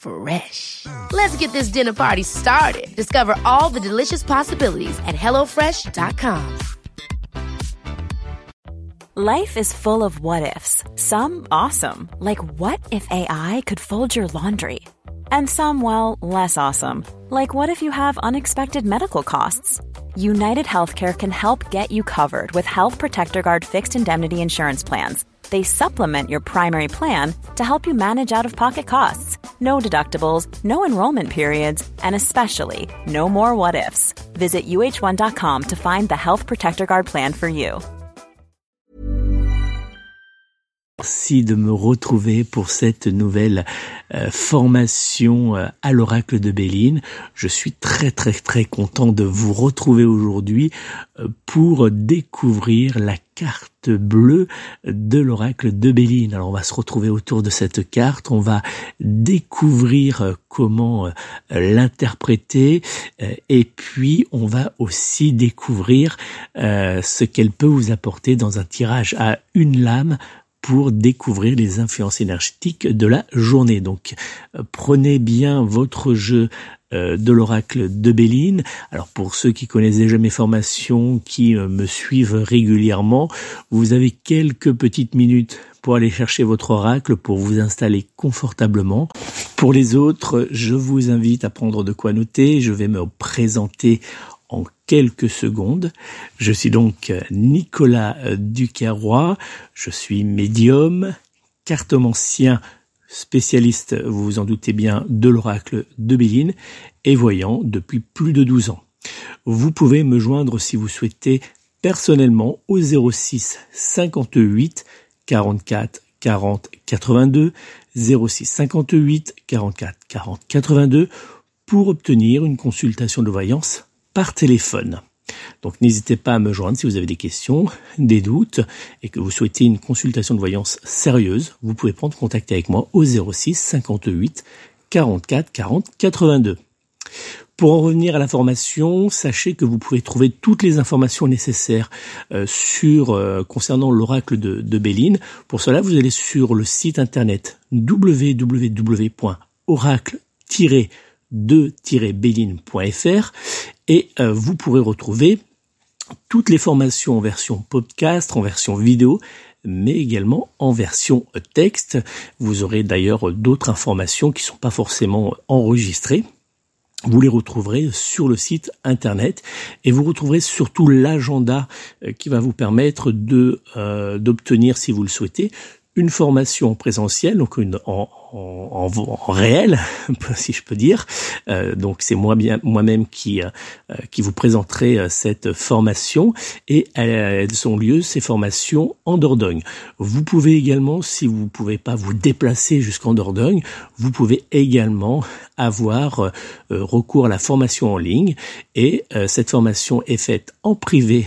Fresh. Let's get this dinner party started. Discover all the delicious possibilities at hellofresh.com. Life is full of what ifs. Some awesome, like what if AI could fold your laundry? And some, well, less awesome, like what if you have unexpected medical costs? United Healthcare can help get you covered with Health Protector Guard fixed indemnity insurance plans. They supplement your primary plan to help you manage out of pocket costs. No deductibles, no enrollment periods, and especially no more what ifs. Visit uh1.com to find the Health Protector Guard plan for you. Merci de me retrouver pour cette nouvelle euh, formation euh, à l'oracle de Béline. Je suis très très très content de vous retrouver aujourd'hui euh, pour découvrir la carte bleue de l'oracle de Béline. Alors on va se retrouver autour de cette carte, on va découvrir comment l'interpréter et puis on va aussi découvrir ce qu'elle peut vous apporter dans un tirage à une lame pour découvrir les influences énergétiques de la journée. Donc euh, prenez bien votre jeu euh, de l'oracle de Béline. Alors pour ceux qui connaissent déjà mes formations, qui euh, me suivent régulièrement, vous avez quelques petites minutes pour aller chercher votre oracle, pour vous installer confortablement. Pour les autres, je vous invite à prendre de quoi noter. Je vais me présenter en quelques secondes. Je suis donc Nicolas Ducarroy, je suis médium, cartomancien, spécialiste, vous vous en doutez bien, de l'oracle de Béline et voyant depuis plus de 12 ans. Vous pouvez me joindre si vous souhaitez personnellement au 06 58 44 40 82 06 58 44 40 82 pour obtenir une consultation de voyance par téléphone. Donc n'hésitez pas à me joindre si vous avez des questions, des doutes et que vous souhaitez une consultation de voyance sérieuse. Vous pouvez prendre contact avec moi au 06 58 44 40 82. Pour en revenir à la formation, sachez que vous pouvez trouver toutes les informations nécessaires euh, sur euh, concernant l'oracle de, de Béline. Pour cela, vous allez sur le site internet www.oracle-2-béline.fr et euh, vous pourrez retrouver toutes les formations en version podcast, en version vidéo, mais également en version texte. Vous aurez d'ailleurs d'autres informations qui ne sont pas forcément enregistrées. Vous les retrouverez sur le site internet et vous retrouverez surtout l'agenda euh, qui va vous permettre de euh, d'obtenir, si vous le souhaitez, une formation présentielle, donc une, en, en, en, réel, si je peux dire. Euh, donc c'est moi bien moi-même qui euh, qui vous présenterai euh, cette formation et elles ont lieu ces formations en Dordogne. Vous pouvez également, si vous pouvez pas vous déplacer jusqu'en Dordogne, vous pouvez également avoir euh, recours à la formation en ligne et cette formation est faite en privé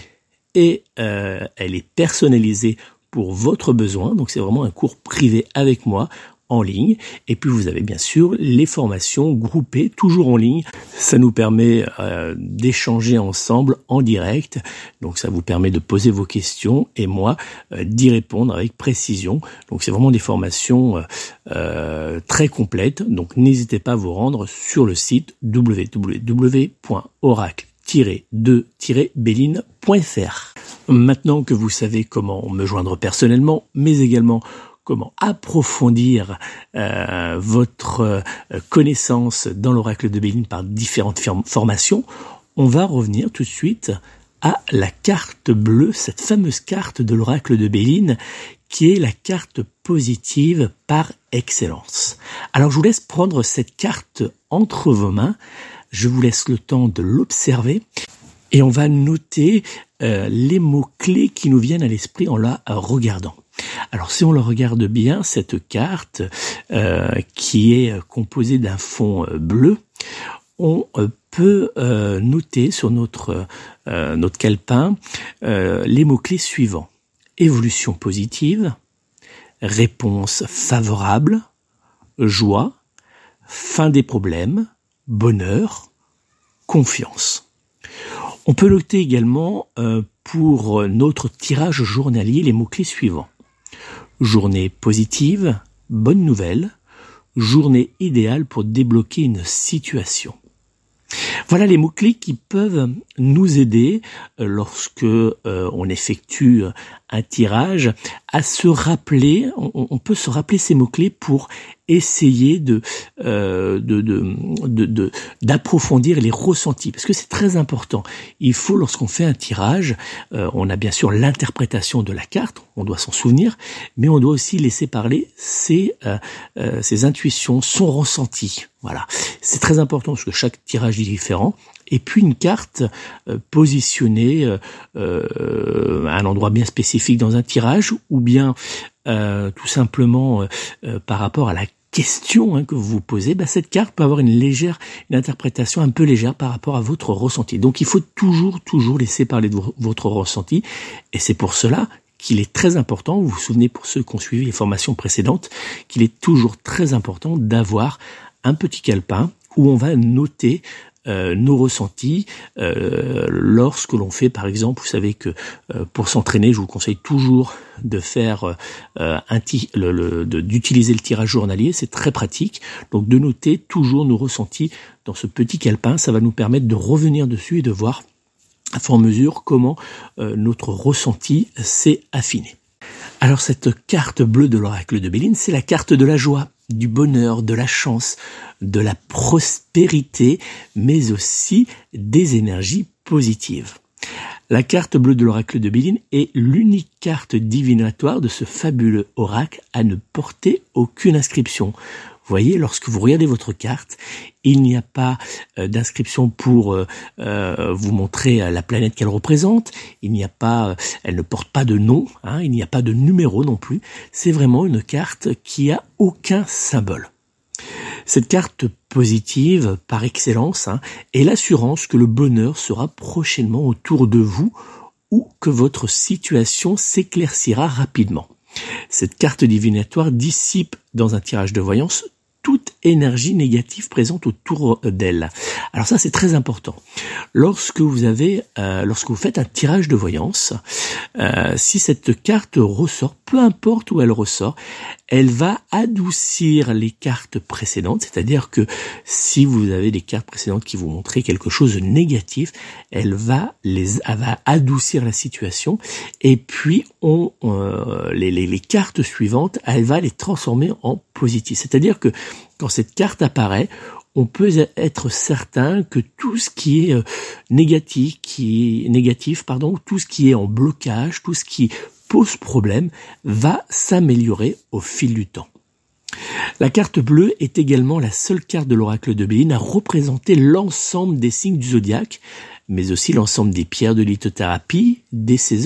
et elle est personnalisée pour votre besoin. Donc c'est vraiment un cours privé avec moi en ligne. Et puis vous avez bien sûr les formations groupées, toujours en ligne. Ça nous permet euh, d'échanger ensemble en direct. Donc ça vous permet de poser vos questions et moi euh, d'y répondre avec précision. Donc c'est vraiment des formations euh, euh très complètes. Donc n'hésitez pas à vous rendre sur le site www.oracle-2-béline.fr. Maintenant que vous savez comment me joindre personnellement, mais également comment approfondir euh, votre euh, connaissance dans l'oracle de Béline par différentes formations, on va revenir tout de suite à la carte bleue, cette fameuse carte de l'oracle de Béline, qui est la carte positive par excellence. Alors je vous laisse prendre cette carte entre vos mains, je vous laisse le temps de l'observer et on va noter euh, les mots-clés qui nous viennent à l'esprit en la regardant. Alors si on le regarde bien, cette carte euh, qui est composée d'un fond euh, bleu, on peut noter sur notre, notre calepin les mots-clés suivants. Évolution positive, réponse favorable, joie, fin des problèmes, bonheur, confiance. On peut noter également euh, pour notre tirage journalier les mots-clés suivants. Journée positive, bonne nouvelle, journée idéale pour débloquer une situation. Voilà les mots-clés qui peuvent nous aider euh, lorsque euh, on effectue un tirage à se rappeler, on, peut se rappeler ces mots-clés pour essayer de euh, d'approfondir les ressentis parce que c'est très important. Il faut lorsqu'on fait un tirage, on a bien sûr l'interprétation de la carte, on doit s'en souvenir, mais on doit aussi laisser parler ses, ses intuitions, son ressenti. Voilà, c'est très important parce que chaque tirage est différent et puis une carte euh, positionnée euh, euh, à un endroit bien spécifique dans un tirage, ou bien tout simplement par rapport à la question hein, que vous vous posez, bah, cette carte peut avoir une légère, une interprétation un peu légère par rapport à votre ressenti. Donc il faut toujours, toujours laisser parler de votre ressenti, et c'est pour cela qu'il est très important, vous vous souvenez pour ceux qui ont suivi les formations précédentes, qu'il est toujours très important d'avoir un petit calepin où on va noter euh, nos ressentis euh, lorsque l'on fait par exemple vous savez que euh, pour s'entraîner je vous conseille toujours de faire un d'utiliser le tirage journalier c'est très pratique. Donc de noter toujours nos ressentis dans ce petit calepin. Ça va nous permettre de revenir dessus et de voir à fur et à mesure comment notre ressenti s'est affiné. Alors cette carte bleue de l'oracle de Béline, c'est la carte de la joie, du bonheur, de la chance, de la prospérité, mais aussi des énergies positives. La carte bleue de l'oracle de Béline est l'unique carte divinatoire de ce fabuleux oracle à ne porter aucune inscription. Voyez, lorsque vous regardez votre carte, il n'y a pas euh, d'inscription pour euh, euh, vous montrer la planète qu'elle représente. Il n'y a pas, elle ne porte pas de nom. Hein, il n'y a pas de numéro non plus. C'est vraiment une carte qui a aucun symbole. Cette carte positive, par excellence, hein, est l'assurance que le bonheur sera prochainement autour de vous ou que votre situation s'éclaircira rapidement. Cette carte divinatoire dissipe dans un tirage de voyance énergie négative présente autour d'elle. Alors ça c'est très important. Lorsque vous avez, euh, lorsque vous faites un tirage de voyance, euh, si cette carte ressort, peu importe où elle ressort, elle va adoucir les cartes précédentes, c'est-à-dire que si vous avez des cartes précédentes qui vous montraient quelque chose de négatif, elle va les va adoucir la situation et puis on euh, les, les, cartes suivantes, elle va les transformer en C'est-à-dire que quand cette carte apparaît, on peut être certain que tout ce qui est euh, négatif, tout ce qui est en blocage, tout ce qui pose problème va s'améliorer au fil du temps. La carte bleue est également la seule carte de l'oracle de Béline à représenter l'ensemble des signes du zodiaque, mais aussi l'ensemble des pierres de lithothérapie, des saisons.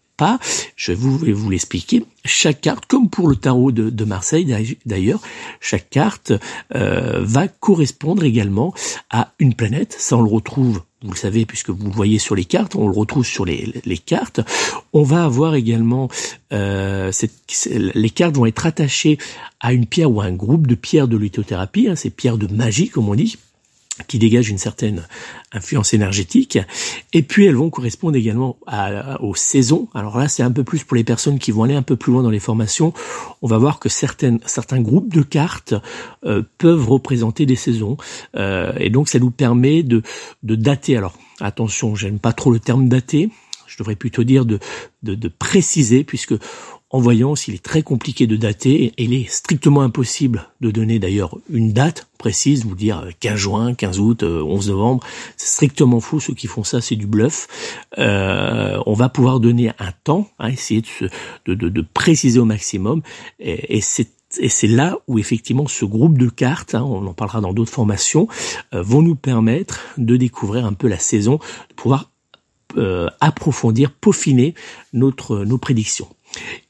Je vais vous, l'expliquer. Chaque carte, comme pour le tarot de, Marseille d'ailleurs, chaque carte euh, va correspondre également à une planète. Ça, on le retrouve vous le savez puisque vous le voyez sur les cartes, on le retrouve sur les, cartes. On va avoir également euh, les cartes vont être attachées à une pierre ou à un groupe de pierres de lithothérapie, hein, ces pierres de magie comme on dit qui dégagent une certaine influence énergétique. Et puis elles vont correspondre également aux saisons. Alors là, c'est un peu plus pour les personnes qui vont aller un peu plus loin dans les formations. On va voir que certaines, certains groupes de cartes euh, peuvent représenter des saisons. Euh, et donc ça nous permet de, de dater. Alors attention, j'aime pas trop le terme dater. Je devrais plutôt dire de, de préciser, puisque en voyance, il est très compliqué de dater et il est strictement impossible de donner d'ailleurs une date précise, vous dire 15 juin, 15 août, 11 euh, novembre. C'est strictement faux. Ceux qui font ça, c'est du bluff. Euh, on va pouvoir donner un temps, hein, essayer de, préciser au maximum. Et, c'est là où effectivement ce groupe de cartes, hein, on en parlera dans d'autres formations, euh, vont nous permettre de découvrir un peu la saison, de pouvoir euh, approfondir, peaufiner notre nos prédictions.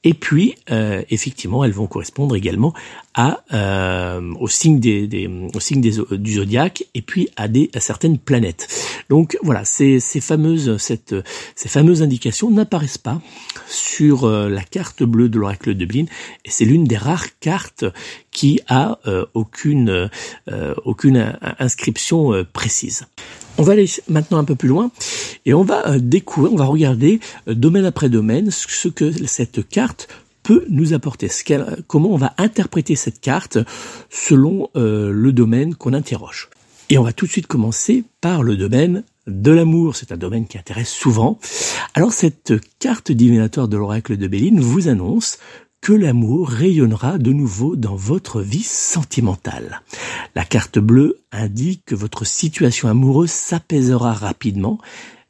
Et puis, euh, effectivement, elles vont correspondre également à euh, au signe des, des des, du zodiaque et puis à certaines planètes. Donc voilà, ces, fameuses ces fameuses indications n'apparaissent pas sur euh, la carte bleue de l'oracle de Blin et c'est l'une des rares cartes qui a euh, aucune euh, aucune inscription précise. On va aller maintenant un peu plus loin et on va découvrir, on va regarder domaine après domaine ce que cette carte peut nous apporter, comment on va interpréter cette carte selon euh, le domaine qu'on interroge. Et on va tout de suite commencer par le domaine de l'amour. C'est un domaine qui intéresse souvent. Alors cette carte divinatoire de l'oracle de Béline vous annonce que l'amour rayonnera de nouveau dans votre vie sentimentale. La carte bleue indique que votre situation amoureuse s'apaisera rapidement,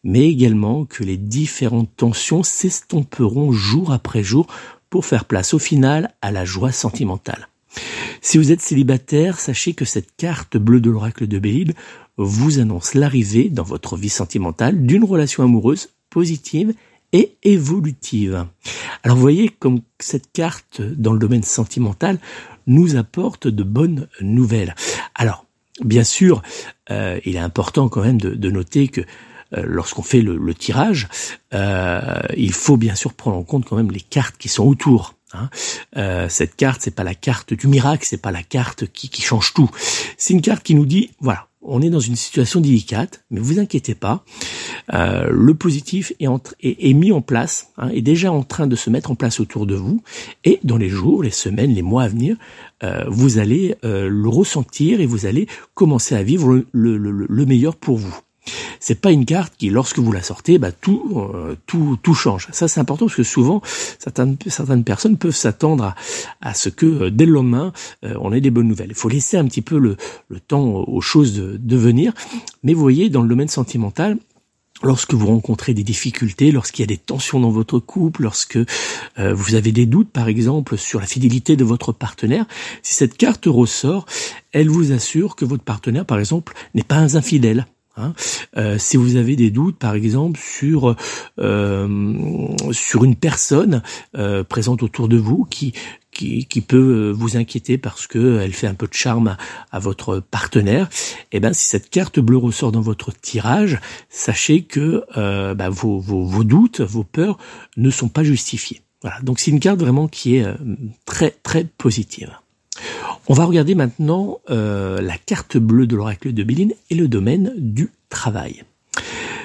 mais également que les différentes tensions s'estomperont jour après jour pour faire place au final à la joie sentimentale. Si vous êtes célibataire, sachez que cette carte bleue de l'oracle de Béline vous annonce l'arrivée dans votre vie sentimentale d'une relation amoureuse positive et évolutive. Alors vous voyez comme cette carte dans le domaine sentimental nous apporte de bonnes nouvelles. Alors bien sûr, euh, il est important quand même de noter que euh, lorsqu'on fait le, tirage, euh, il faut bien sûr prendre en compte quand même les cartes qui sont autour. Hein. Euh, cette carte, c'est pas la carte du miracle, c'est pas la carte qui, qui change tout. C'est une carte qui nous dit, voilà, on est dans une situation délicate, mais vous inquiétez pas, euh, le positif est, mis en place, hein, est déjà en train de se mettre en place autour de vous, et dans les jours, les semaines, les mois à venir, euh, vous allez euh, le ressentir et vous allez commencer à vivre le meilleur pour vous. C'est pas une carte qui, lorsque vous la sortez, bah, tout, euh, tout, tout change. Ça, c'est important parce que souvent, certaines, certaines personnes peuvent s'attendre à, ce que euh, dès le lendemain, euh, on ait des bonnes nouvelles. Il faut laisser un petit peu le, le temps aux choses de, de venir. Mais vous voyez, dans le domaine sentimental, lorsque vous rencontrez des difficultés, lorsqu'il y a des tensions dans votre couple, lorsque vous avez des doutes par exemple sur la fidélité de votre partenaire, si cette carte ressort, elle vous assure que votre partenaire par exemple n'est pas un infidèle. Hein. Euh, si vous avez des doutes, par exemple, sur euh, sur une personne euh, présente autour de vous qui qui, qui, peut vous inquiéter parce que elle fait un peu de charme à, votre partenaire, et eh ben si cette carte bleue ressort dans votre tirage, sachez que bah, vos, vos, vos, doutes, vos peurs ne sont pas justifiés. Voilà, donc c'est une carte vraiment qui est très très positive. On va regarder maintenant euh, la carte bleue de l'oracle de Béline et le domaine du travail.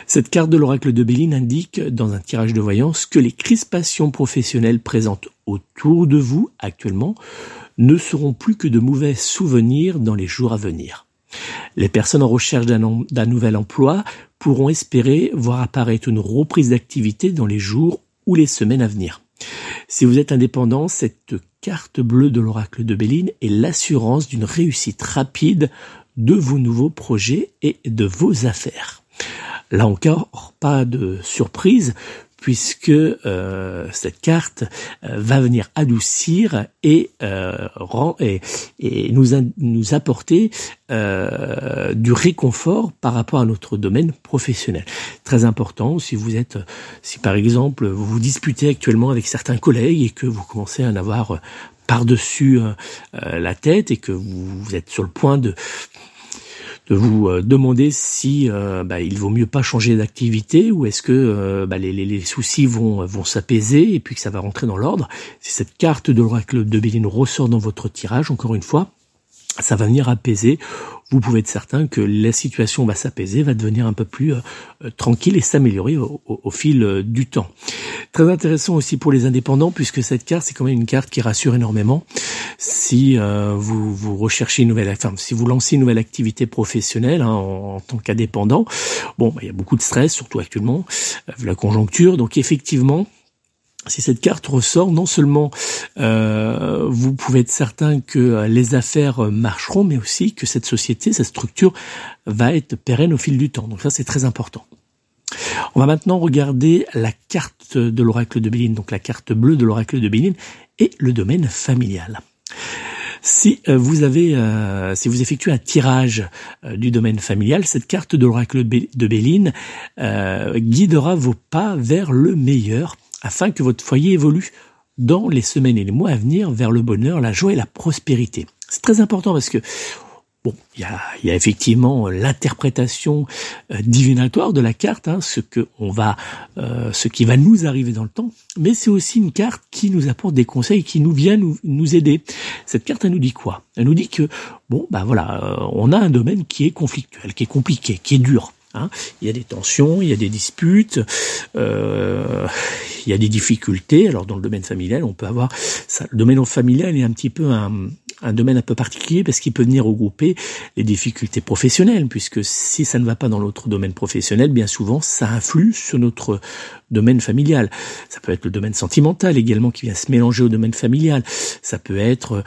Cette carte de l'oracle de Béline indique dans un tirage de voyance que les crispations professionnelles présentes autour de vous actuellement ne seront plus que de mauvais souvenirs dans les jours à venir. Les personnes en recherche d'un nouvel emploi pourront espérer voir apparaître une reprise d'activité dans les jours ou les semaines à venir. Si vous êtes indépendant, cette carte bleue de l'oracle de Béline est l'assurance d'une réussite rapide de vos nouveaux projets et de vos affaires. Là encore, pas de surprise, puisque cette carte va venir adoucir et, et, et nous, nous apporter du réconfort par rapport à notre domaine professionnel. Très important si vous êtes, si par exemple vous vous disputez actuellement avec certains collègues et que vous commencez à en avoir par-dessus la tête et que vous êtes sur le point de de vous euh, demander si euh, bah, il vaut mieux pas changer d'activité ou est-ce que euh, bah, les, soucis vont, vont s'apaiser et puis que ça va rentrer dans l'ordre. Si cette carte de l'oracle de Béline ressort dans votre tirage, encore une fois, ça va venir apaiser. Vous pouvez être certain que la situation va s'apaiser, va devenir un peu plus euh, euh, tranquille et s'améliorer au, fil euh, du temps. Très intéressant aussi pour les indépendants puisque cette carte c'est quand même une carte qui rassure énormément. Si vous, vous recherchez une nouvelle, enfin si vous lancez une nouvelle activité professionnelle hein, en, tant qu'indépendant, bon, bah, il y a beaucoup de stress surtout actuellement, la conjoncture. Donc effectivement, si cette carte ressort, non seulement euh, vous pouvez être certain que euh, les affaires euh, marcheront, mais aussi que cette société, cette structure va être pérenne au fil du temps. Donc ça, c'est très important. On va maintenant regarder la carte de l'oracle de Béline, donc la carte bleue de l'oracle de Béline et le domaine familial. Si vous avez, si vous effectuez un tirage du domaine familial, cette carte de l'oracle de Béline guidera vos pas vers le meilleur afin que votre foyer évolue dans les semaines et les mois à venir vers le bonheur, la joie et la prospérité. C'est très important parce que Bon, il y a, y a, effectivement l'interprétation euh, divinatoire de la carte, hein, ce que on va, euh, ce qui va nous arriver dans le temps, mais c'est aussi une carte qui nous apporte des conseils, qui nous vient nous, nous aider. Cette carte, elle nous dit quoi? Elle nous dit que bon, bah voilà, euh, on a un domaine qui est conflictuel, qui est compliqué, qui est dur. Hein. Il y a des tensions, il y a des disputes, euh, il y a des difficultés. Alors dans le domaine familial, on peut avoir ça, le domaine familial est un petit peu un, un domaine un peu particulier parce qu'il peut venir regrouper les difficultés professionnelles, puisque si ça ne va pas dans notre domaine professionnel, bien souvent ça influe sur notre domaine familial. Ça peut être le domaine sentimental également qui vient se mélanger au domaine familial. Ça peut être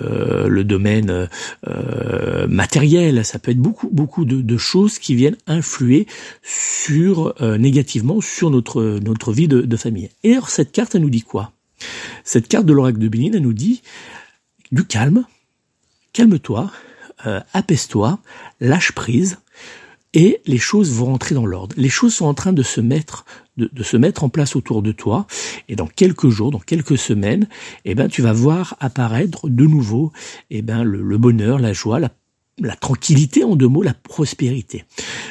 euh, le domaine euh, matériel, ça peut être beaucoup beaucoup de, choses qui viennent influer sur euh, négativement sur notre notre vie de, famille. Et alors cette carte, elle nous dit quoi? Cette carte de l'oracle de Bénin, elle nous dit du calme, calme-toi, apaise-toi, lâche prise, et les choses vont rentrer dans l'ordre. Les choses sont en train de se mettre de, se mettre en place autour de toi. Et dans quelques jours, dans quelques semaines, eh ben tu vas voir apparaître de nouveau eh ben le, le bonheur, la joie, la la tranquillité, en deux mots, la prospérité.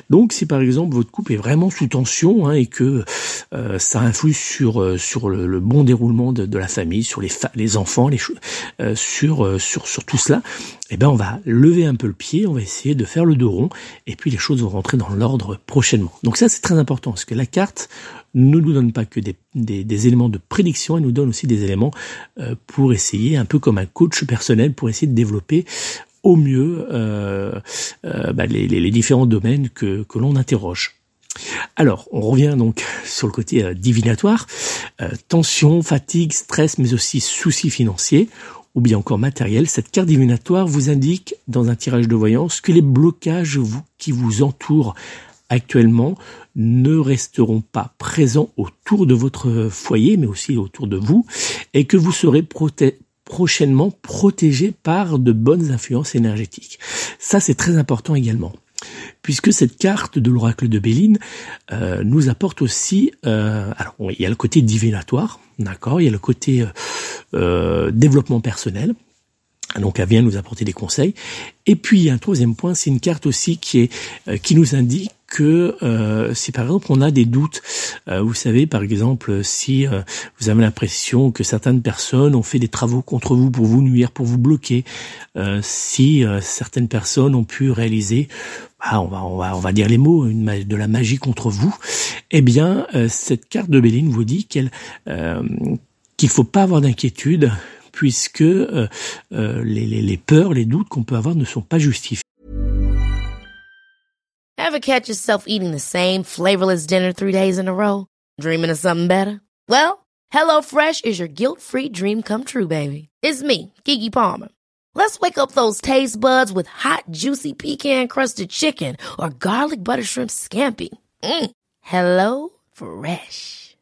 Donc, si par exemple votre couple est vraiment sous tension hein, et que euh, ça influe sur euh, sur le, bon déroulement de, la famille, sur les les enfants, les euh, sur sur sur tout cela, eh ben on va lever un peu le pied, on va essayer de faire le dos rond et puis les choses vont rentrer dans l'ordre prochainement. Donc ça c'est très important parce que la carte ne nous donne pas que des, des, des éléments de prédiction, elle nous donne aussi des éléments pour essayer, un peu comme un coach personnel, pour essayer de développer au mieux euh, euh, bah, les, différents domaines que, l'on interroge. Alors, on revient donc sur le côté euh, divinatoire. tension, fatigue, stress, mais aussi soucis financiers ou bien encore matériels. Cette carte divinatoire vous indique dans un tirage de voyance que les blocages qui vous entourent actuellement ne resteront pas présents autour de votre foyer, mais aussi autour de vous, et que vous serez protégé prochainement protégé par de bonnes influences énergétiques. Ça, c'est très important également puisque cette carte de l'oracle de Béline euh, nous apporte aussi, euh, alors il y a le côté divinatoire, d'accord, il y a le côté euh, développement personnel, donc elle vient nous apporter des conseils, et puis un troisième point, c'est une carte aussi qui est qui nous indique que euh, si par exemple on a des doutes, euh, vous savez par exemple si euh, vous avez l'impression que certaines personnes ont fait des travaux contre vous pour vous nuire, pour vous bloquer, si certaines personnes ont pu réaliser, bah, on va on va on va dire les mots, de la magie contre vous, eh bien cette carte de Béline vous dit qu'elle qu'il faut pas avoir d'inquiétude puisque les, les, les peurs, les doutes qu'on peut avoir ne sont pas justifiés. Ever catch yourself eating the same flavorless dinner three days in a row? Dreaming of something better? Well, HelloFresh is your guilt-free dream come true, baby. It's me, Kiki Palmer. Let's wake up those taste buds with hot, juicy pecan-crusted chicken or garlic butter shrimp scampi. Mm. Hello Fresh.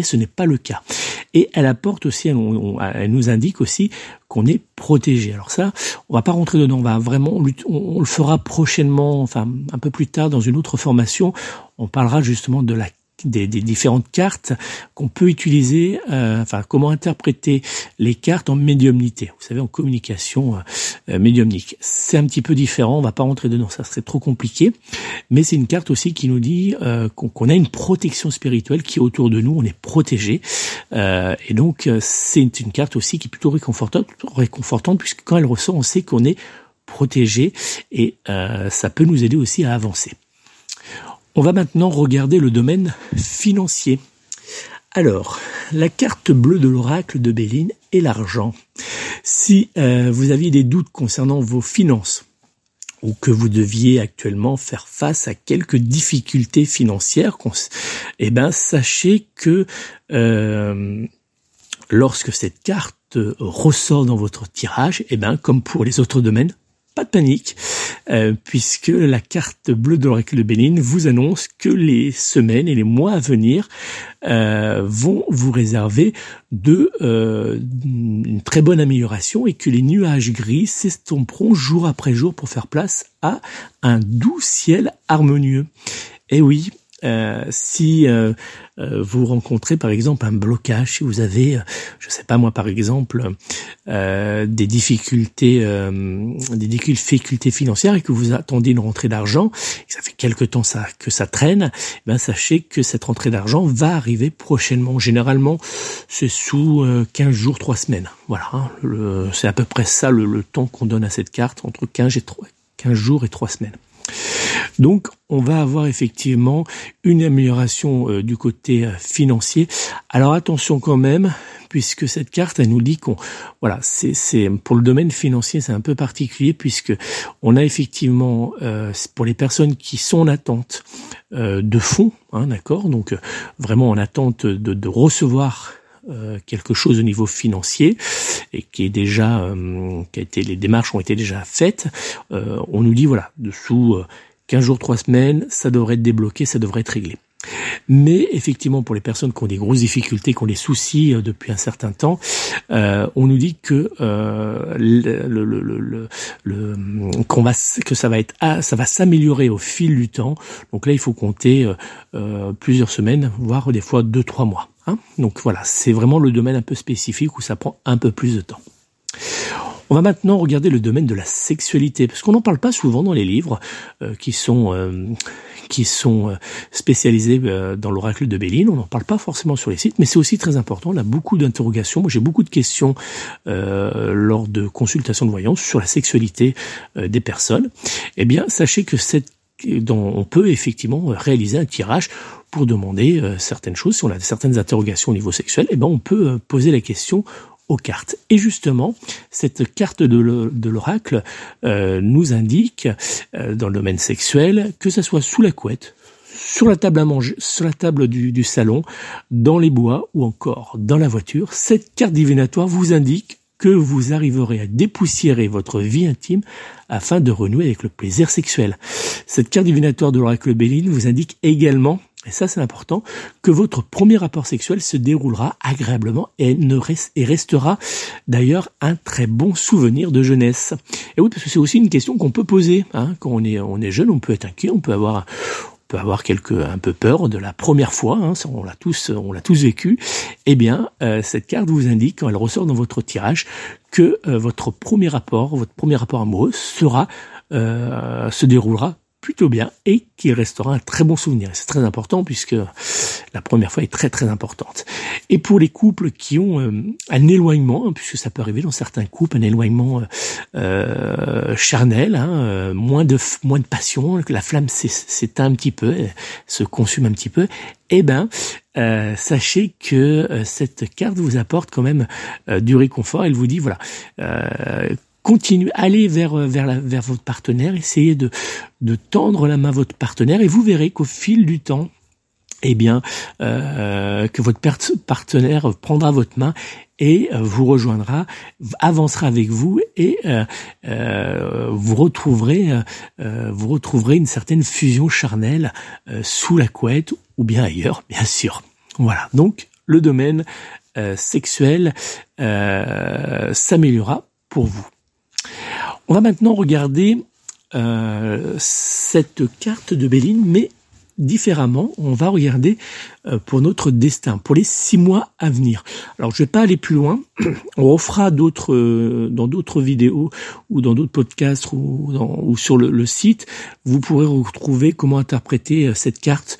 Ce n'est pas le cas. Et elle apporte aussi, elle, nous indique aussi qu'on est protégé. Alors ça, on va pas rentrer dedans, on va vraiment, on le fera prochainement, enfin un peu plus tard dans une autre formation. On parlera justement de la des, des différentes cartes qu'on peut utiliser, euh, enfin comment interpréter les cartes en médiumnité. Vous savez, en communication euh, médiumnique. C'est un petit peu différent, on va pas rentrer dedans, ça serait trop compliqué. Mais c'est une carte aussi qui nous dit euh, qu'on a une protection spirituelle qui est autour de nous, on est protégé. Euh, et donc euh, c'est une carte aussi qui est plutôt réconfortante, réconfortante puisque quand elle ressort, on sait qu'on est protégé et euh, ça peut nous aider aussi à avancer. On va maintenant regarder le domaine financier. Alors, la carte bleue de l'oracle de Béline est l'argent. Si euh, vous aviez des doutes concernant vos finances, ou que vous deviez actuellement faire face à quelques difficultés financières, eh ben sachez que euh, lorsque cette carte ressort dans votre tirage, eh ben comme pour les autres domaines, pas de panique, euh, puisque la carte bleue de l'oracle de Béline vous annonce que les semaines et les mois à venir euh, vont vous réserver de euh, une très bonne amélioration et que les nuages gris s'estomperont jour après jour pour faire place à un doux ciel harmonieux. Et oui, si vous rencontrez par exemple un blocage, si vous avez, je sais pas moi par exemple, des difficultés, des difficultés financières et que vous attendez une rentrée d'argent, ça fait quelque temps que ça traîne, eh ben sachez que cette rentrée d'argent va arriver prochainement. Généralement, c'est sous 15 jours, 3 semaines. Voilà, hein, c'est à peu près ça le, le temps qu'on donne à cette carte, entre 15, et 3, 15 jours et 3 semaines. Donc, on va avoir effectivement une amélioration euh, du côté euh, financier. Alors attention quand même, puisque cette carte, elle nous dit qu'on, voilà, c'est, c'est pour le domaine financier, c'est un peu particulier puisque on a effectivement euh, pour les personnes qui sont en attente de fonds, hein, d'accord, donc vraiment en attente de, recevoir quelque chose au niveau financier et qui est déjà, euh, qui a été, les démarches ont été déjà faites. Euh, on nous dit voilà, dessous 15 jours, 3 semaines, ça devrait être débloqué, ça devrait être réglé. Mais effectivement, pour les personnes qui ont des grosses difficultés, qui ont des soucis depuis un certain temps, euh, on nous dit que euh, le, le, le, le qu'on va que ça va être ça va s'améliorer au fil du temps. Donc là, il faut compter euh, plusieurs semaines, voire des fois deux trois mois. Hein Donc voilà, c'est vraiment le domaine un peu spécifique où ça prend un peu plus de temps. On va maintenant regarder le domaine de la sexualité, parce qu'on n'en parle pas souvent dans les livres euh, qui sont euh, qui sont spécialisés euh, dans l'oracle de Béline. On n'en parle pas forcément sur les sites, mais c'est aussi très important. On a beaucoup d'interrogations. Moi, j'ai beaucoup de questions lors de consultations de voyance sur la sexualité des personnes. Eh bien, sachez que cette on peut effectivement réaliser un tirage pour demander euh, certaines choses. Si on a certaines interrogations au niveau sexuel, eh ben on peut euh, poser la question aux cartes. Et justement, cette carte de l'oracle euh, nous indique, dans le domaine sexuel, que ça soit sous la couette, sur la table à manger, sur la table du, du salon, dans les bois ou encore dans la voiture, cette carte divinatoire vous indique que vous arriverez à dépoussiérer votre vie intime afin de renouer avec le plaisir sexuel. Cette carte divinatoire de l'oracle Béline vous indique également et ça c'est important, que votre premier rapport sexuel se déroulera agréablement et, ne et restera d'ailleurs un très bon souvenir de jeunesse. Et oui, parce que c'est aussi une question qu'on peut poser. Hein. Quand on est, on est jeune, on peut être inquiet, on peut avoir peut avoir quelque un peu peur de la première fois, hein, on l'a tous on l'a tous vécu. Eh bien, euh, cette carte vous indique quand elle ressort dans votre tirage que euh, votre premier rapport, votre premier rapport amoureux sera euh, se déroulera plutôt bien et qu'il restera un très bon souvenir. C'est très important puisque la première fois est très très importante. Et pour les couples qui ont euh, un éloignement, hein, puisque ça peut arriver dans certains couples, un éloignement euh, euh charnel, hein, euh, moins de moins de passion, la flamme s'éteint un petit peu, se consume un petit peu, eh ben euh, sachez que cette carte vous apporte quand même du réconfort. Elle vous dit voilà continuez, allez vers euh, vers, votre partenaire, essayez de tendre la main à votre partenaire et vous verrez qu'au fil du temps, eh bien, euh, que votre partenaire prendra votre main et euh, vous rejoindra, avancera avec vous et vous retrouverez une certaine fusion charnelle sous la couette ou bien ailleurs, bien sûr. Voilà. Donc le domaine sexuel s'améliorera pour vous. On va maintenant regarder euh, cette carte de Béline, mais différemment. On va regarder euh, pour notre destin, pour les six mois à venir. Alors je vais pas aller plus loin. On fera d'autres euh, dans d'autres vidéos ou dans d'autres podcasts ou, ou sur le, site. Vous pourrez retrouver comment interpréter euh, cette carte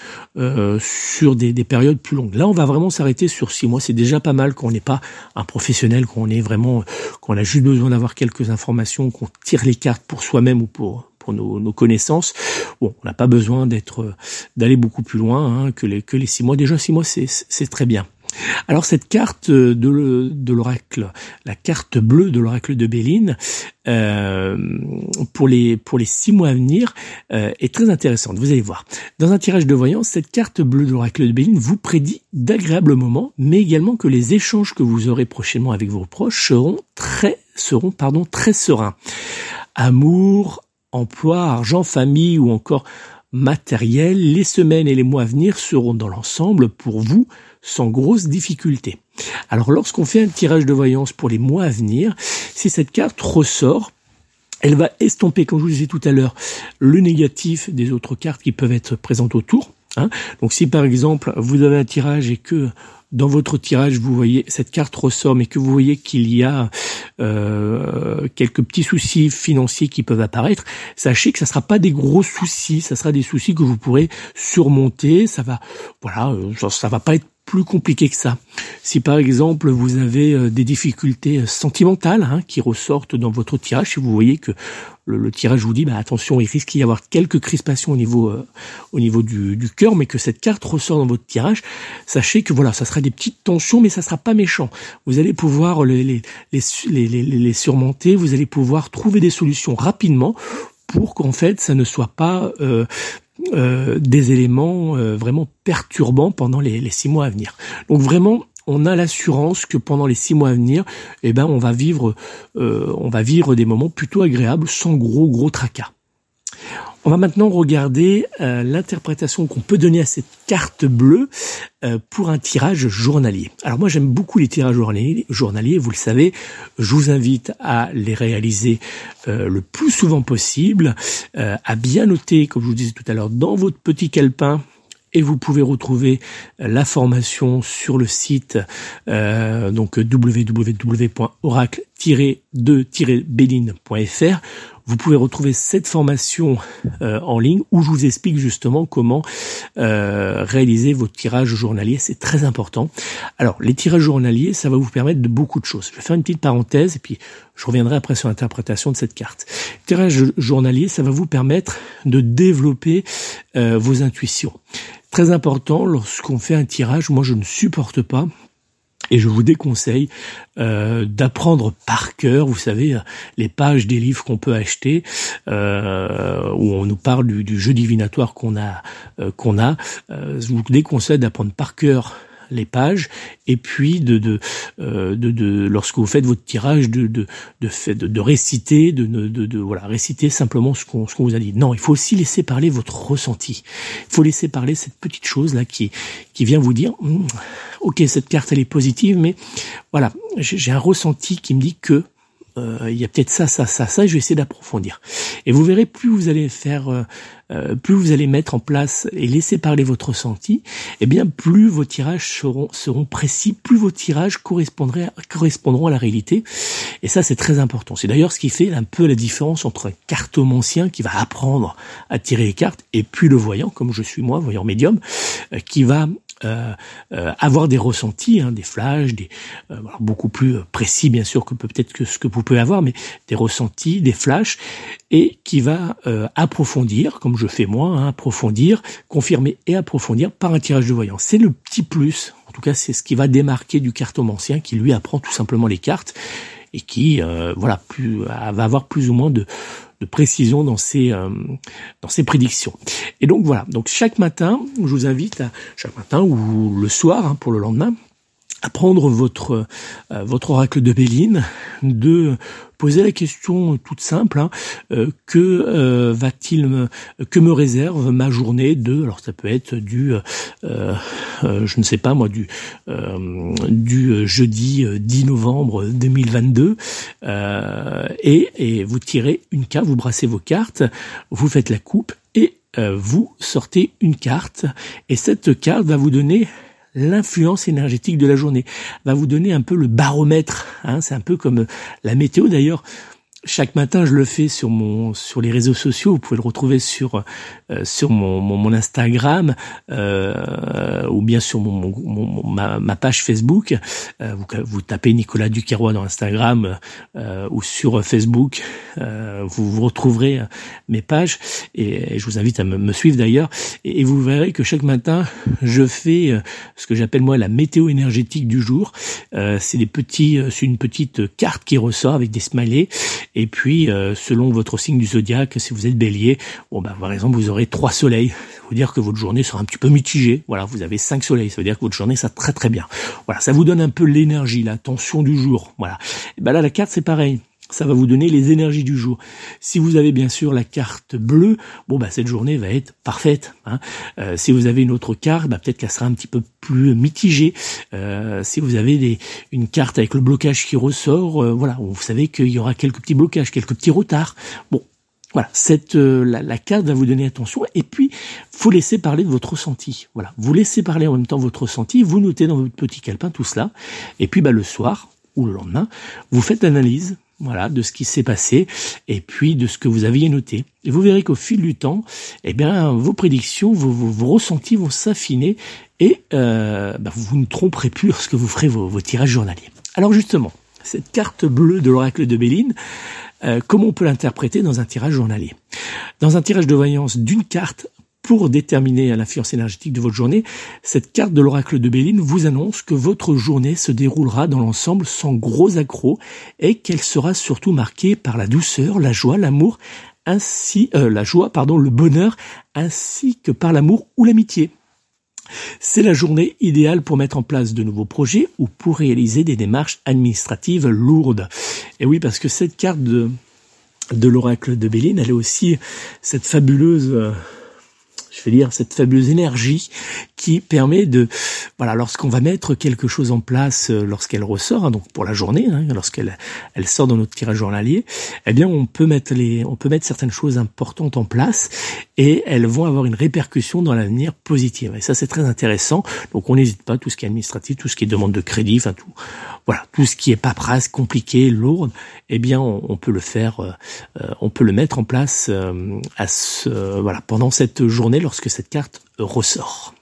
sur des, des, périodes plus longues. Là, on va vraiment s'arrêter sur six mois. C'est déjà pas mal qu'on n'est pas un professionnel, qu'on est vraiment, qu'on a juste besoin d'avoir quelques informations, qu'on tire les cartes pour soi-même ou pour pour nos, connaissances. Bon, on n'a pas besoin d'être d'aller beaucoup plus loin hein, que les que les six mois. Déjà six mois, c'est très bien. Alors cette carte de, de l'oracle, la carte bleue de l'oracle de Béline, euh, pour les pour les six mois à venir, euh, est très intéressante. Vous allez voir. Dans un tirage de voyance, cette carte bleue de l'oracle de Béline vous prédit d'agréables moments, mais également que les échanges que vous aurez prochainement avec vos proches seront très seront pardon très sereins. Amour, emploi, argent, famille ou encore matériel, les semaines et les mois à venir seront dans l'ensemble pour vous sans grosse difficulté. Alors lorsqu'on fait un tirage de voyance pour les mois à venir, si cette carte ressort, elle va estomper, comme je vous disais tout à l'heure, le négatif des autres cartes qui peuvent être présentes autour. Hein. Donc si par exemple vous avez un tirage et que dans votre tirage, vous voyez cette carte ressort, mais que vous voyez qu'il y a euh, quelques petits soucis financiers qui peuvent apparaître, sachez que ça sera pas des gros soucis, ça sera des soucis que vous pourrez surmonter. Ça va, voilà, euh, ça va pas être plus compliqué que ça. Si par exemple vous avez euh, des difficultés euh, sentimentales hein, qui ressortent dans votre tirage, si vous voyez que le, tirage vous dit bah, attention, il risque d'y avoir quelques crispations au niveau euh, au niveau du, du cœur, mais que cette carte ressort dans votre tirage, sachez que voilà, ça sera des petites tensions, mais ça sera pas méchant. Vous allez pouvoir les, les, les, les surmonter, vous allez pouvoir trouver des solutions rapidement pour qu'en fait ça ne soit pas euh, euh, des éléments euh, vraiment perturbants pendant les, six mois à venir. Donc vraiment, on a l'assurance que pendant les six mois à venir, eh ben, on va vivre, euh, on va vivre des moments plutôt agréables, sans gros gros tracas. On va maintenant regarder euh, l'interprétation qu'on peut donner à cette carte bleue euh, pour un tirage journalier. Alors moi j'aime beaucoup les tirages journaliers, vous le savez, je vous invite à les réaliser euh, le plus souvent possible, à bien noter, comme je vous disais tout à l'heure, dans votre petit calepin. Et vous pouvez retrouver l'information sur le site euh, donc www.oracle-2-béline.fr vous pouvez retrouver cette formation euh, en ligne où je vous explique justement comment euh, réaliser votre tirage journalier. C'est très important. Alors, les tirages journaliers, ça va vous permettre de beaucoup de choses. Je vais faire une petite parenthèse et puis je reviendrai après sur l'interprétation de cette carte. Tirage journalier, ça va vous permettre de développer euh, vos intuitions. Très important, lorsqu'on fait un tirage, moi je ne supporte pas et je vous déconseille euh, d'apprendre par cœur, vous savez, les pages des livres qu'on peut acheter, euh, où on nous parle du, jeu divinatoire qu'on a, euh, qu'on a. je vous déconseille d'apprendre par cœur les pages et puis de de, de, de lorsque vous faites votre tirage de de de, de, de réciter de, de, de, voilà réciter simplement ce qu'on ce qu'on vous a dit. Non, il faut aussi laisser parler votre ressenti. Il faut laisser parler cette petite chose là qui qui vient vous dire hum, ok cette carte elle est positive mais voilà j'ai un ressenti qui me dit que euh, il y a peut-être ça, ça, ça, ça, je vais essayer d'approfondir. Et vous verrez, plus vous allez faire, euh, euh, plus vous allez mettre en place et laisser parler votre ressenti, eh bien, plus vos tirages seront, seront précis, plus vos tirages correspondront à la réalité. Et ça, c'est très important. C'est d'ailleurs ce qui fait un peu la différence entre un cartomancien qui va apprendre à tirer les cartes et puis le voyant, comme je suis moi, voyant médium, qui va euh, euh, avoir des ressentis, hein, des flashs, des euh, beaucoup plus précis bien sûr que peut-être que ce que vous pouvez avoir, mais des ressentis, des flashs, et qui va approfondir, comme je fais moi, hein, approfondir, confirmer et approfondir par un tirage de voyance. C'est le petit plus. En tout cas, c'est ce qui va démarquer du cartomancien qui lui apprend tout simplement les cartes et qui voilà plus va avoir plus ou moins de de précision dans ces euh, dans ces prédictions. Et donc voilà. Donc chaque matin, je vous invite à chaque matin ou le soir hein, pour le lendemain à prendre votre euh, votre oracle de Béline, de poser la question toute simple hein, euh, que euh, va-t-il me, que me réserve ma journée de alors ça peut être du je ne sais pas moi du du jeudi 10 novembre 2022 et, et vous tirez une carte, vous brassez vos cartes, vous faites la coupe et vous sortez une carte. Et cette carte va vous donner l'influence énergétique de la journée, va vous donner un peu le baromètre. Hein, c'est un peu comme la météo d'ailleurs chaque matin, je le fais sur mon sur les réseaux sociaux. Vous pouvez le retrouver sur euh, sur mon, mon, Instagram euh, ou bien sur mon, mon ma, ma, page Facebook. Euh, vous, tapez Nicolas Duquerrois dans Instagram euh, ou sur Facebook. Euh, vous, vous retrouverez mes pages et, je vous invite à me, me suivre d'ailleurs. Et, et, vous verrez que chaque matin, je fais ce que j'appelle moi la météo énergétique du jour. c'est des petits, c'est une petite carte qui ressort avec des smileys et puis, euh, selon votre signe du zodiaque, si vous êtes bélier, bon, bah, par exemple, vous aurez trois soleils. Ça veut dire que votre journée sera un petit peu mitigée. Voilà, vous avez cinq soleils. Ça veut dire que votre journée sera très très bien. Voilà, ça vous donne un peu l'énergie, la tension du jour. Voilà. Et ben là, la carte, c'est pareil ça va vous donner les énergies du jour. Si vous avez bien sûr la carte bleue, bon bah cette journée va être parfaite. Hein. Euh, si vous avez une autre carte, bah, peut-être qu'elle sera un petit peu plus mitigée. Euh, si vous avez une carte avec le blocage qui ressort, euh, voilà, vous savez qu'il y aura quelques petits blocages, quelques petits retards. Bon, voilà, cette la, la, carte va vous donner attention et puis faut laisser parler de votre ressenti. Voilà, vous laissez parler en même temps votre ressenti, vous notez dans votre petit calepin tout cela et puis bah le soir ou le lendemain, vous faites l'analyse voilà, de ce qui s'est passé et puis de ce que vous aviez noté. Et vous verrez qu'au fil du temps, eh bien, vos prédictions, vos, ressentis vont s'affiner et euh, bah, vous ne tromperez plus lorsque vous ferez vos, vos, tirages journaliers. Alors justement, cette carte bleue de l'oracle de Béline, euh, comment on peut l'interpréter dans un tirage journalier? Dans un tirage de voyance d'une carte, pour déterminer l'influence énergétique de votre journée, cette carte de l'oracle de Béline vous annonce que votre journée se déroulera dans l'ensemble sans gros accros et qu'elle sera surtout marquée par la douceur, la joie, l'amour, ainsi euh, la joie, pardon, le bonheur, ainsi que par l'amour ou l'amitié. C'est la journée idéale pour mettre en place de nouveaux projets ou pour réaliser des démarches administratives lourdes. Et oui, parce que cette carte de, de l'oracle de Béline, elle est aussi cette fabuleuse euh, je vais dire, cette fabuleuse énergie qui permet de, voilà, lorsqu'on va mettre quelque chose en place, euh, lorsqu'elle ressort, hein, donc pour la journée, hein, lorsqu'elle elle sort dans notre tirage journalier, eh bien, on peut mettre les, on peut mettre certaines choses importantes en place et elles vont avoir une répercussion dans l'avenir positive. Et ça, c'est très intéressant. Donc, on n'hésite pas, tout ce qui est administratif, tout ce qui est demande de crédit, enfin tout, voilà, tout ce qui est paperasse, compliqué, lourde, eh bien, on, peut le faire, euh, euh, on peut le mettre en place à ce, voilà, pendant cette journée lorsque cette carte ressort.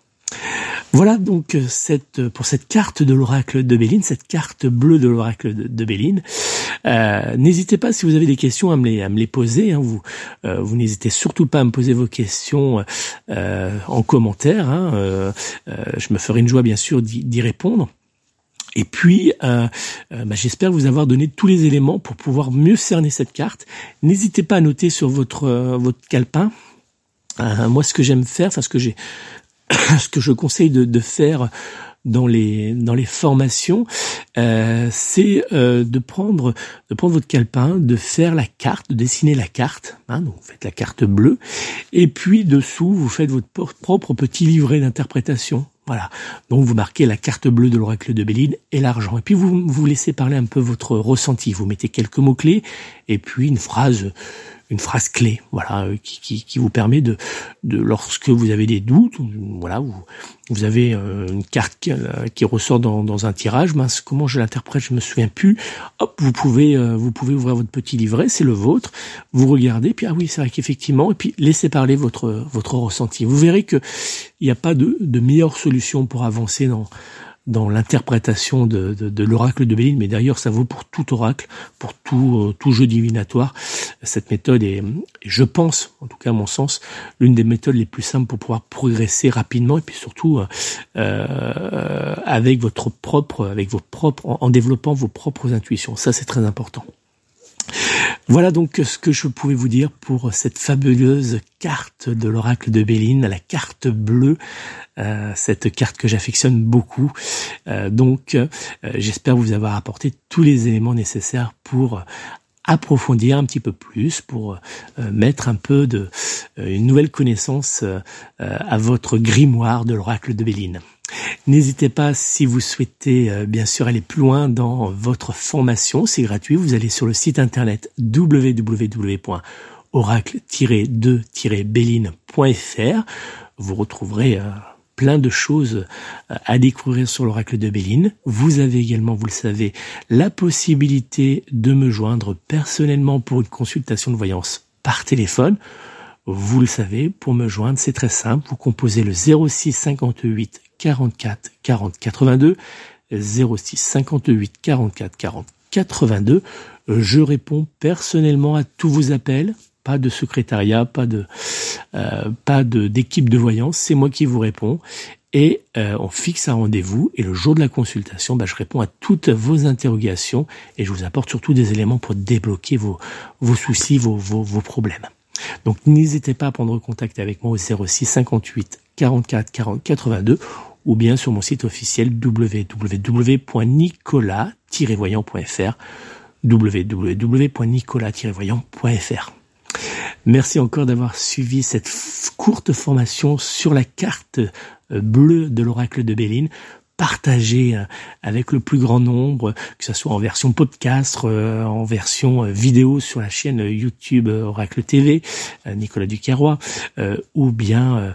Voilà donc cette pour cette carte de l'oracle de Béline, cette carte bleue de l'oracle de, Béline. Euh, n'hésitez pas si vous avez des questions à me les, poser. Hein, vous euh, n'hésitez surtout pas à me poser vos questions euh, en commentaire. Hein, je me ferai une joie bien sûr d'y répondre. Et puis, bah, j'espère vous avoir donné tous les éléments pour pouvoir mieux cerner cette carte. N'hésitez pas à noter sur votre votre calepin moi, ce que j'aime faire, enfin ce que j'ai, ce que je conseille de, faire dans les dans les formations, euh, c'est euh, de prendre de prendre votre calepin, de faire la carte, de dessiner la carte. Hein, donc vous faites la carte bleue, et puis dessous vous faites votre propre petit livret d'interprétation. Voilà. Donc vous marquez la carte bleue de l'oracle de Béline et l'argent. Et puis vous vous laissez parler un peu votre ressenti. Vous mettez quelques mots clés et puis une phrase une phrase clé, voilà, euh, qui, qui, vous permet de, de, lorsque vous avez des doutes, voilà, vous, vous avez euh, une carte qui, euh, qui ressort dans, dans, un tirage, mince, comment je l'interprète, je me souviens plus. Hop, vous pouvez, vous pouvez ouvrir votre petit livret, c'est le vôtre. Vous regardez, puis ah oui, c'est vrai qu'effectivement, et puis laissez parler votre votre ressenti. Vous verrez que il n'y a pas de, de meilleure solution pour avancer dans dans l'interprétation de, de, de l'oracle de Béline, mais d'ailleurs ça vaut pour tout oracle, pour tout, euh, tout jeu divinatoire. Cette méthode est, je pense, en tout cas à mon sens, l'une des méthodes les plus simples pour pouvoir progresser rapidement et puis surtout euh, euh avec votre propre, avec vos propres, en développant vos propres intuitions. Ça c'est très important. Voilà donc ce que je pouvais vous dire pour cette fabuleuse carte de l'oracle de Béline, la carte bleue, euh, cette carte que j'affectionne beaucoup. Euh, donc euh, j'espère vous avoir apporté tous les éléments nécessaires pour approfondir un petit peu plus pour mettre un peu de une nouvelle connaissance à votre grimoire de l'oracle de Béline. N'hésitez pas si vous souhaitez euh, bien sûr aller plus loin dans votre formation, c'est gratuit, vous allez sur le site internet www.oracle-2-béline.fr. Vous retrouverez euh, plein de choses euh, à découvrir sur l'oracle de Béline. Vous avez également, vous le savez, la possibilité de me joindre personnellement pour une consultation de voyance par téléphone. Vous le savez, pour me joindre, c'est très simple. Vous composez le 06 58 44 40 82 06 58 44 40 82. Je réponds personnellement à tous vos appels. Pas de secrétariat, pas de euh, pas de d'équipe de voyance. C'est moi qui vous réponds et euh, on fixe un rendez-vous et le jour de la consultation, bah, je réponds à toutes vos interrogations et je vous apporte surtout des éléments pour débloquer vos, vos soucis, vos, vos, vos problèmes. Donc n'hésitez pas à prendre contact avec moi au 06 58 44 40 82 ou bien sur mon site officiel www.nicolas-voyant.fr www.nicolas-voyant.fr Merci encore d'avoir suivi cette courte formation sur la carte euh, bleue de l'oracle de Béline partager euh, avec le plus grand nombre, que ce soit en version podcast, euh, en version euh, vidéo sur la chaîne YouTube Oracle TV, Nicolas Ducarrois, ou bien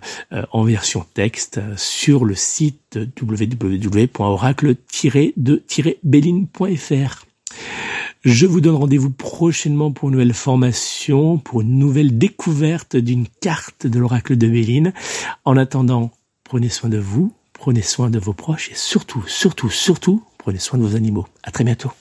en version texte sur le site www.oracle-de-béline.fr. Je vous donne rendez-vous prochainement pour une nouvelle formation, pour une nouvelle découverte d'une carte de l'oracle de Béline. En attendant, prenez soin de vous, prenez soin de vos proches et surtout, surtout, surtout, prenez soin de vos animaux. À très bientôt.